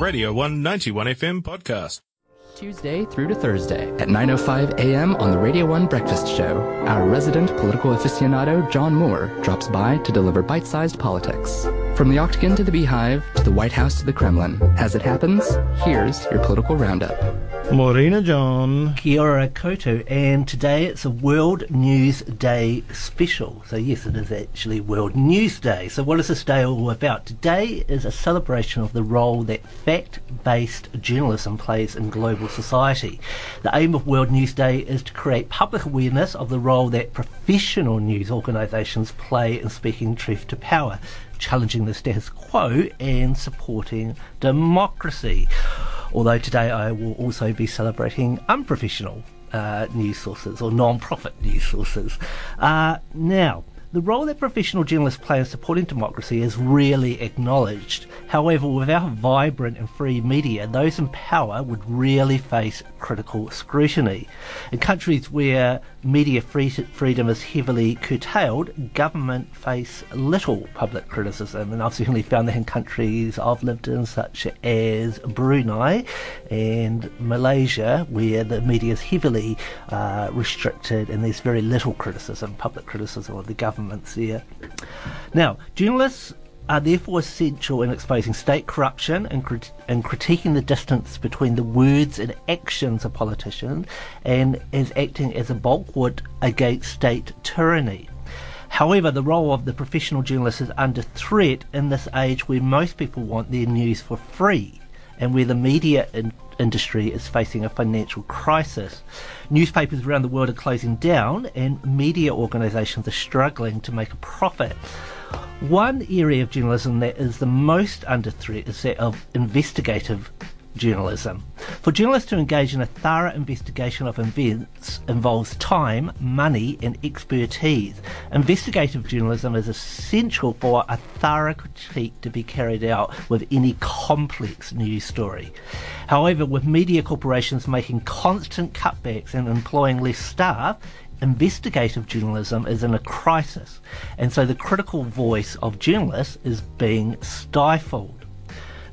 Radio 191 FM podcast. Tuesday through to Thursday at 9.05 a.m. on the Radio 1 Breakfast Show, our resident political aficionado John Moore drops by to deliver bite-sized politics. From the Octagon to the Beehive, to the White House to the Kremlin. As it happens, here's your political roundup. Morena John. Kia ora koutou, and today it's a World News Day special. So yes, it is actually World News Day. So what is this day all about? Today is a celebration of the role that fact-based journalism plays in global society. The aim of World News Day is to create public awareness of the role that professional news organisations play in speaking truth to power, challenging the status quo and supporting democracy although today I will also be celebrating unprofessional uh, news sources or non-profit news sources. Uh, now, the role that professional journalists play in supporting democracy is rarely acknowledged. However, without vibrant and free media, those in power would rarely face critical scrutiny. In countries where media free- freedom is heavily curtailed, government face little public criticism, and I've certainly found that in countries I've lived in, such as Brunei and Malaysia, where the media is heavily uh, restricted and there's very little criticism, public criticism of the governments there. Now, journalists are therefore essential in exposing state corruption and, crit- and critiquing the distance between the words and actions of politicians and as acting as a bulwark against state tyranny. However, the role of the professional journalist is under threat in this age where most people want their news for free and where the media in- industry is facing a financial crisis. Newspapers around the world are closing down and media organisations are struggling to make a profit. One area of journalism that is the most under threat is that of investigative journalism. For journalists to engage in a thorough investigation of events involves time, money, and expertise. Investigative journalism is essential for a thorough critique to be carried out with any complex news story. However, with media corporations making constant cutbacks and employing less staff, investigative journalism is in a crisis, and so the critical voice of journalists is being stifled.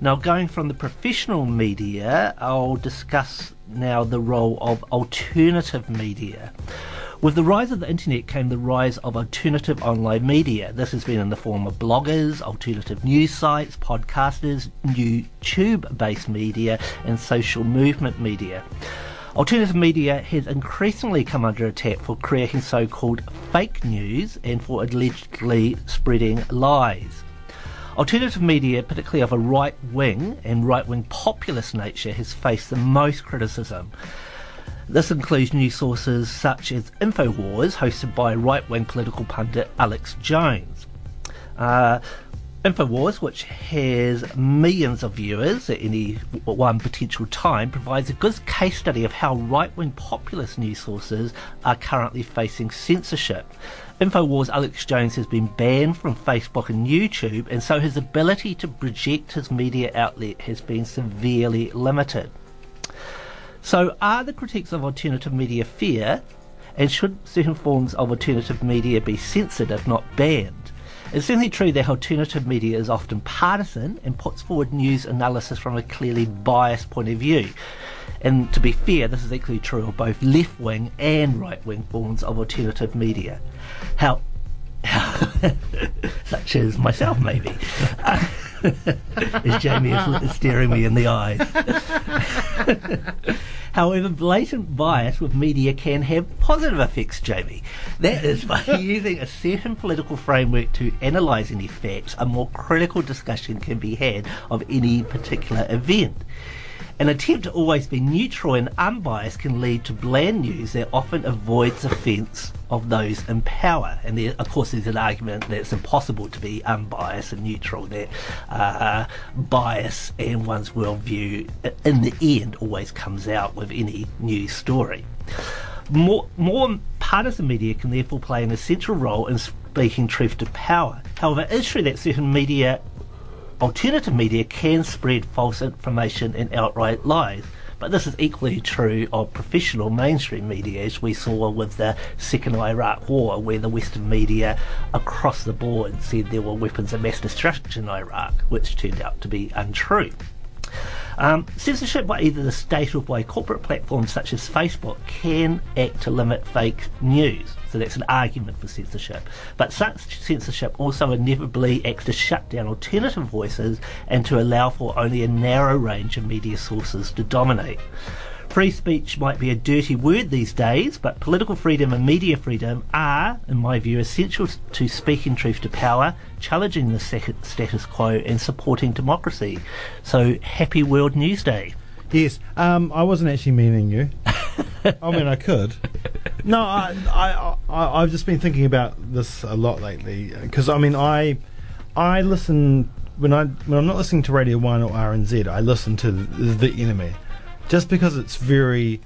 Now, going from the professional media, I'll discuss now the role of alternative media. With the rise of the internet came the rise of alternative online media. This has been in the form of bloggers, alternative news sites, podcasters, YouTube based media, and social movement media. Alternative media has increasingly come under attack for creating so called fake news and for allegedly spreading lies. Alternative media, particularly of a right wing and right wing populist nature, has faced the most criticism. This includes news sources such as InfoWars, hosted by right wing political pundit Alex Jones. Uh, InfoWars, which has millions of viewers at any one potential time, provides a good case study of how right wing populist news sources are currently facing censorship. InfoWars Alex Jones has been banned from Facebook and YouTube, and so his ability to project his media outlet has been severely limited. So, are the critiques of alternative media fair, and should certain forms of alternative media be censored if not banned? It's certainly true that alternative media is often partisan and puts forward news analysis from a clearly biased point of view. And to be fair, this is equally true of both left wing and right wing forms of alternative media. How, such as myself, maybe. as Jamie is staring me in the eyes. However, blatant bias with media can have positive effects, Jamie. That is by using a certain political framework to analyse any facts, a more critical discussion can be had of any particular event. An attempt to always be neutral and unbiased can lead to bland news that often avoids offence of those in power. And there, of course, there's an argument that it's impossible to be unbiased and neutral, that uh, bias and one's worldview, in the end, always comes out with any news story. More, more partisan media can therefore play an essential role in speaking truth to power. However, it's true that certain media alternative media can spread false information and outright lies. But this is equally true of professional mainstream media, as we saw with the Second Iraq War, where the Western media across the board said there were weapons of mass destruction in Iraq, which turned out to be untrue. Um, censorship by either the state or by corporate platforms such as Facebook can act to limit fake news. So that's an argument for censorship. But such censorship also inevitably acts to shut down alternative voices and to allow for only a narrow range of media sources to dominate. Free speech might be a dirty word these days, but political freedom and media freedom are, in my view, essential to speaking truth to power, challenging the status quo, and supporting democracy. So, happy World News Day. Yes, um, I wasn't actually meaning you. I mean, I could. No, I, I, I, have just been thinking about this a lot lately because I mean, I, I listen when I when I'm not listening to Radio One or RNZ, I listen to the, the enemy just because it's very.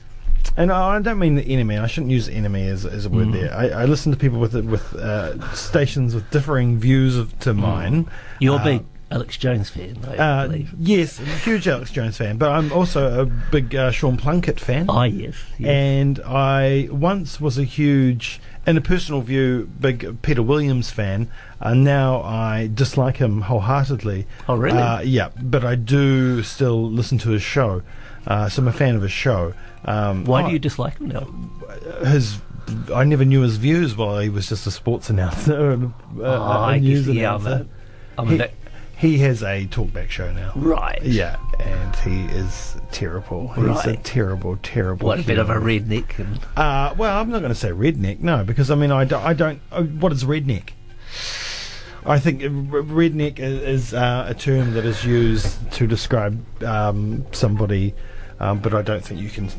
And I don't mean the enemy. I shouldn't use enemy as, as a word mm. there. I, I, listen to people with with uh, stations with differing views of, to mm. mine. You're uh, big Alex Jones fan, I uh, believe. Yes, huge Alex Jones fan, but I'm also a big uh, Sean Plunket fan. Ah, yes, yes. And I once was a huge, in a personal view, big Peter Williams fan. Uh, now I dislike him wholeheartedly. Oh, really? Uh, yeah, but I do still listen to his show. Uh, so I'm a fan of his show. Um, Why do you dislike him now? His I never knew his views while he was just a sports announcer and uh, oh, a news guess, announcer. Yeah, I'm a, I'm he, he has a talkback show now. Right. Yeah, and he is terrible. He's right. a terrible, terrible. What a bit of a redneck. And uh, well, I'm not going to say redneck, no, because I mean, I, do, I don't. Uh, what is redneck? I think redneck is, uh, a term that is used to describe um, somebody um, but I don't think you can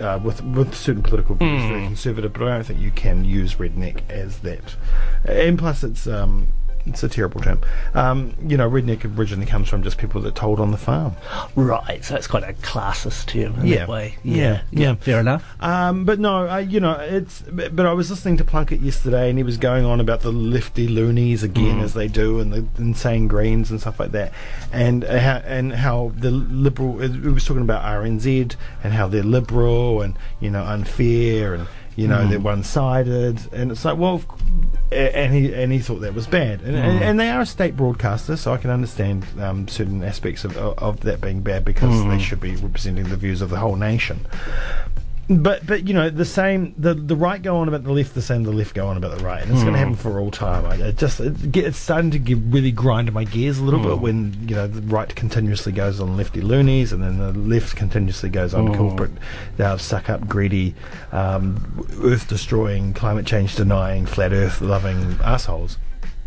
uh, with with certain political views mm. very hmm. conservative. But I don't think you can use redneck as that. And plus, it's um, it's a terrible term. Um, you know, redneck originally comes from just people that told on the farm. Right, so it's quite a classist term in yeah. that way. Yeah, yeah, yeah. fair enough. Um, but no, uh, you know, it's. But, but, I was listening to Plunket yesterday, and he was going on about the lefty loonies again, mm. as they do, and the insane greens and stuff like that, and uh, how, and how the liberal. He was talking about RNZ and how they're liberal and you know unfair and you know mm. they're one-sided and it's like well and he and he thought that was bad and, mm. and, and, they are a state broadcaster so I can understand um, certain aspects of, of, of, that being bad because mm. they should be representing the views of the whole nation but but you know the same the the right go on about the left the same the left go on about the right and it's mm. going to happen for all time I, it just it get, it's starting to really grind my gears a little mm. bit when you know the right continuously goes on lefty loonies and then the left continuously goes on mm. corporate uh, suck up greedy um, earth destroying climate change denying flat earth loving assholes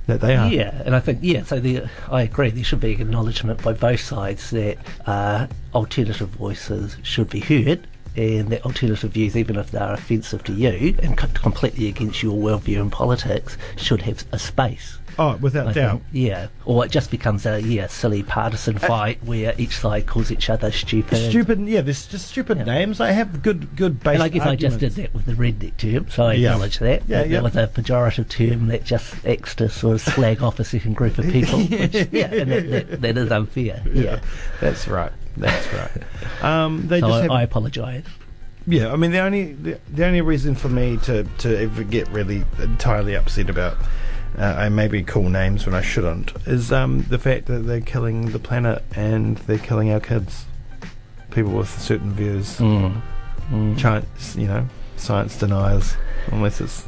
that they are. Yeah, and I think yeah. So the, I agree. There should be acknowledgement by both sides that uh, alternative voices should be heard, and that alternative views, even if they are offensive to you and completely against your worldview and politics, should have a space. Oh, without I doubt. Think, yeah. Or it just becomes a yeah silly partisan uh, fight where each side calls each other stupid. Stupid. Yeah, there's just stupid yeah. names. I have good good base. And I guess arguments. I just did that with the redneck term, so I yeah. acknowledge that. Yeah, yeah. With a pejorative term that just acts to sort of slag off a certain group of people. which, yeah, and that, that, that is unfair. Yeah. yeah. That's right. That's right. Um, they so just I, have, I apologise. Yeah, I mean the only the, the only reason for me to to ever get really entirely upset about uh, I maybe call names when I shouldn't is um, the fact that they're killing the planet and they're killing our kids. People with certain views, mm. Mm. Science, you know, science deniers, unless it's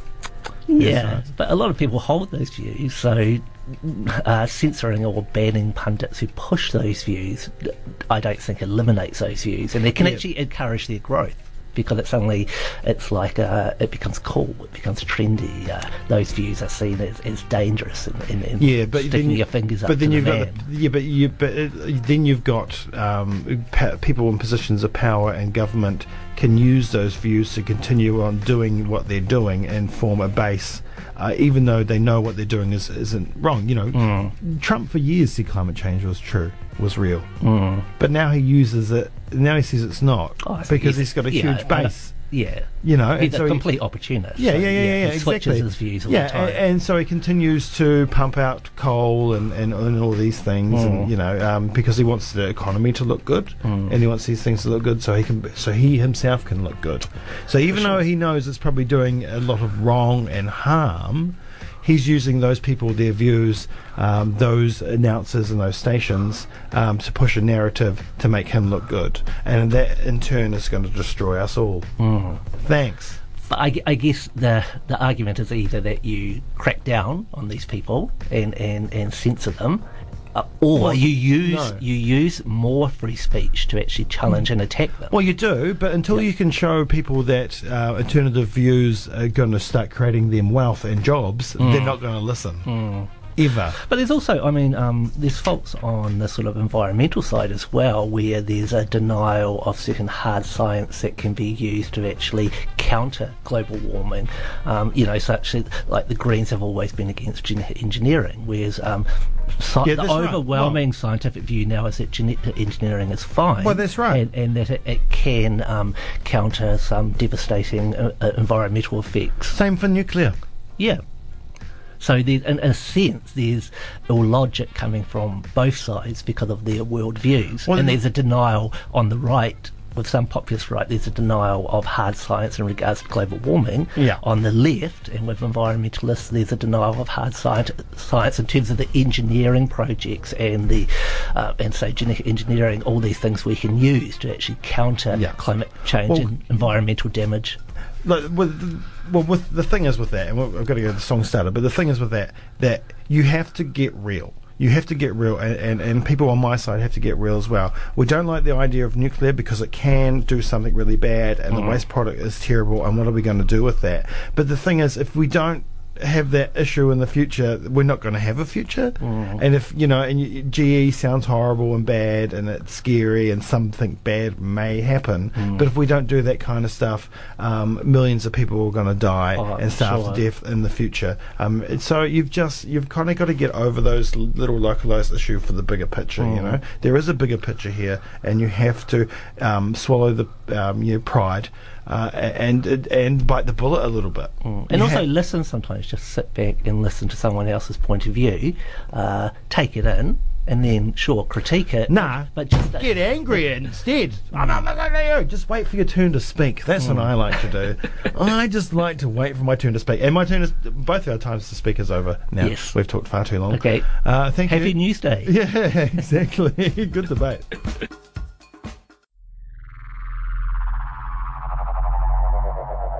yeah. But a lot of people hold those views, so uh, censoring or banning pundits who push those views, I don't think eliminates those views, and they can yeah. actually encourage their growth because it's suddenly it's like uh, it becomes cool, it becomes trendy. Uh, those views are seen as, as dangerous and, and, and yeah, but sticking then, your fingers but up then you've the got the, yeah, but you but uh, then you've got um, pa- people in positions of power and government can use those views to continue on doing what they're doing and form a base. Uh, even though they know what they're doing is, isn't wrong, you know, mm. Trump for years said climate change was true, was real, mm. but now he uses it now he says it's not oh, because he's got a yeah, huge base. Yeah, you know, he's a so complete he, opportunist. Yeah, so, yeah, yeah, yeah, yeah exactly. his views all yeah, the time. And, and, so he continues to pump out coal and, and, and all these things, mm. and you know, um, because he wants the economy to look good, mm. and he wants these things to look good, so he can, so he himself can look good. So even sure. though he knows it's probably doing a lot of wrong and harm, he's using those people, their views, um, those announcers and those stations um, to push a narrative to make him look good, and that in turn is going to destroy us all. Thanks. But I, I guess the the argument is either that you crack down on these people and, and, and censor them, uh, or Well, you use no. you use more free speech to actually challenge and attack them. Well, you do, but until you can show people that uh, alternative views are going to start creating them wealth and jobs, they're not going to listen. Ever. But there's also, I mean, um, there's faults on the sort of environmental side as well, where there's a denial of certain hard science that can be used to actually counter global warming. Um, you know, such as like the Greens have always been against gen- engineering, whereas um, sci- Yeah, the that's right. overwhelming scientific view now is that gene- engineering is fine. Well, that's right. and, and that it, it can um, counter some devastating uh, uh, environmental effects. Same for nuclear. Yeah. So there's, in a sense, there's ill logic coming from both sides because of their world views, Well, and there's a denial on the right. With some populist right, there's a denial of hard science in regards to global warming. Yeah. On the left, and with environmentalists, there's a denial of hard science, science in terms of the engineering projects and the uh, and say genetic engineering, all these things we can use to actually counter Yeah. climate change Well- and environmental damage. Like, with, well, with the thing is with that, and we've got to get the song started. But the thing is with that, that you have to get real. You have to get real, and, and, and people on my side have to get real as well. We don't like the idea of nuclear because it can do something really bad, and the mm-hmm. waste product is terrible. And what are we going to do with that? But the thing is, if we don't have that issue in the future, we're not going to have a future. And if you know, and you, GE sounds horrible and bad, and it's scary, and something bad may happen. But if we don't do that kind of stuff, um, millions of people are going to die Oh, and starve sure. to death in the future. Um, so you've just you've kind of got to get over those little localized issue for the bigger picture. You know, there is a bigger picture here, and you have to um, swallow the um, your pride. Uh, and and bite the bullet a little bit, And You also listen sometimes, just sit back and listen to someone else's point of view, uh, take it in, and then, sure, critique it. Nah, but just uh, get angry instead. No, no, no, no, no. Just wait for your turn to speak. That's what I like to do. I just like to wait for my turn to speak. And my turn is both our times to speak is over now. Yes. We've talked far too long. Okay. Uh, thank Happy you. Happy News Day. Yeah, exactly. Good debate.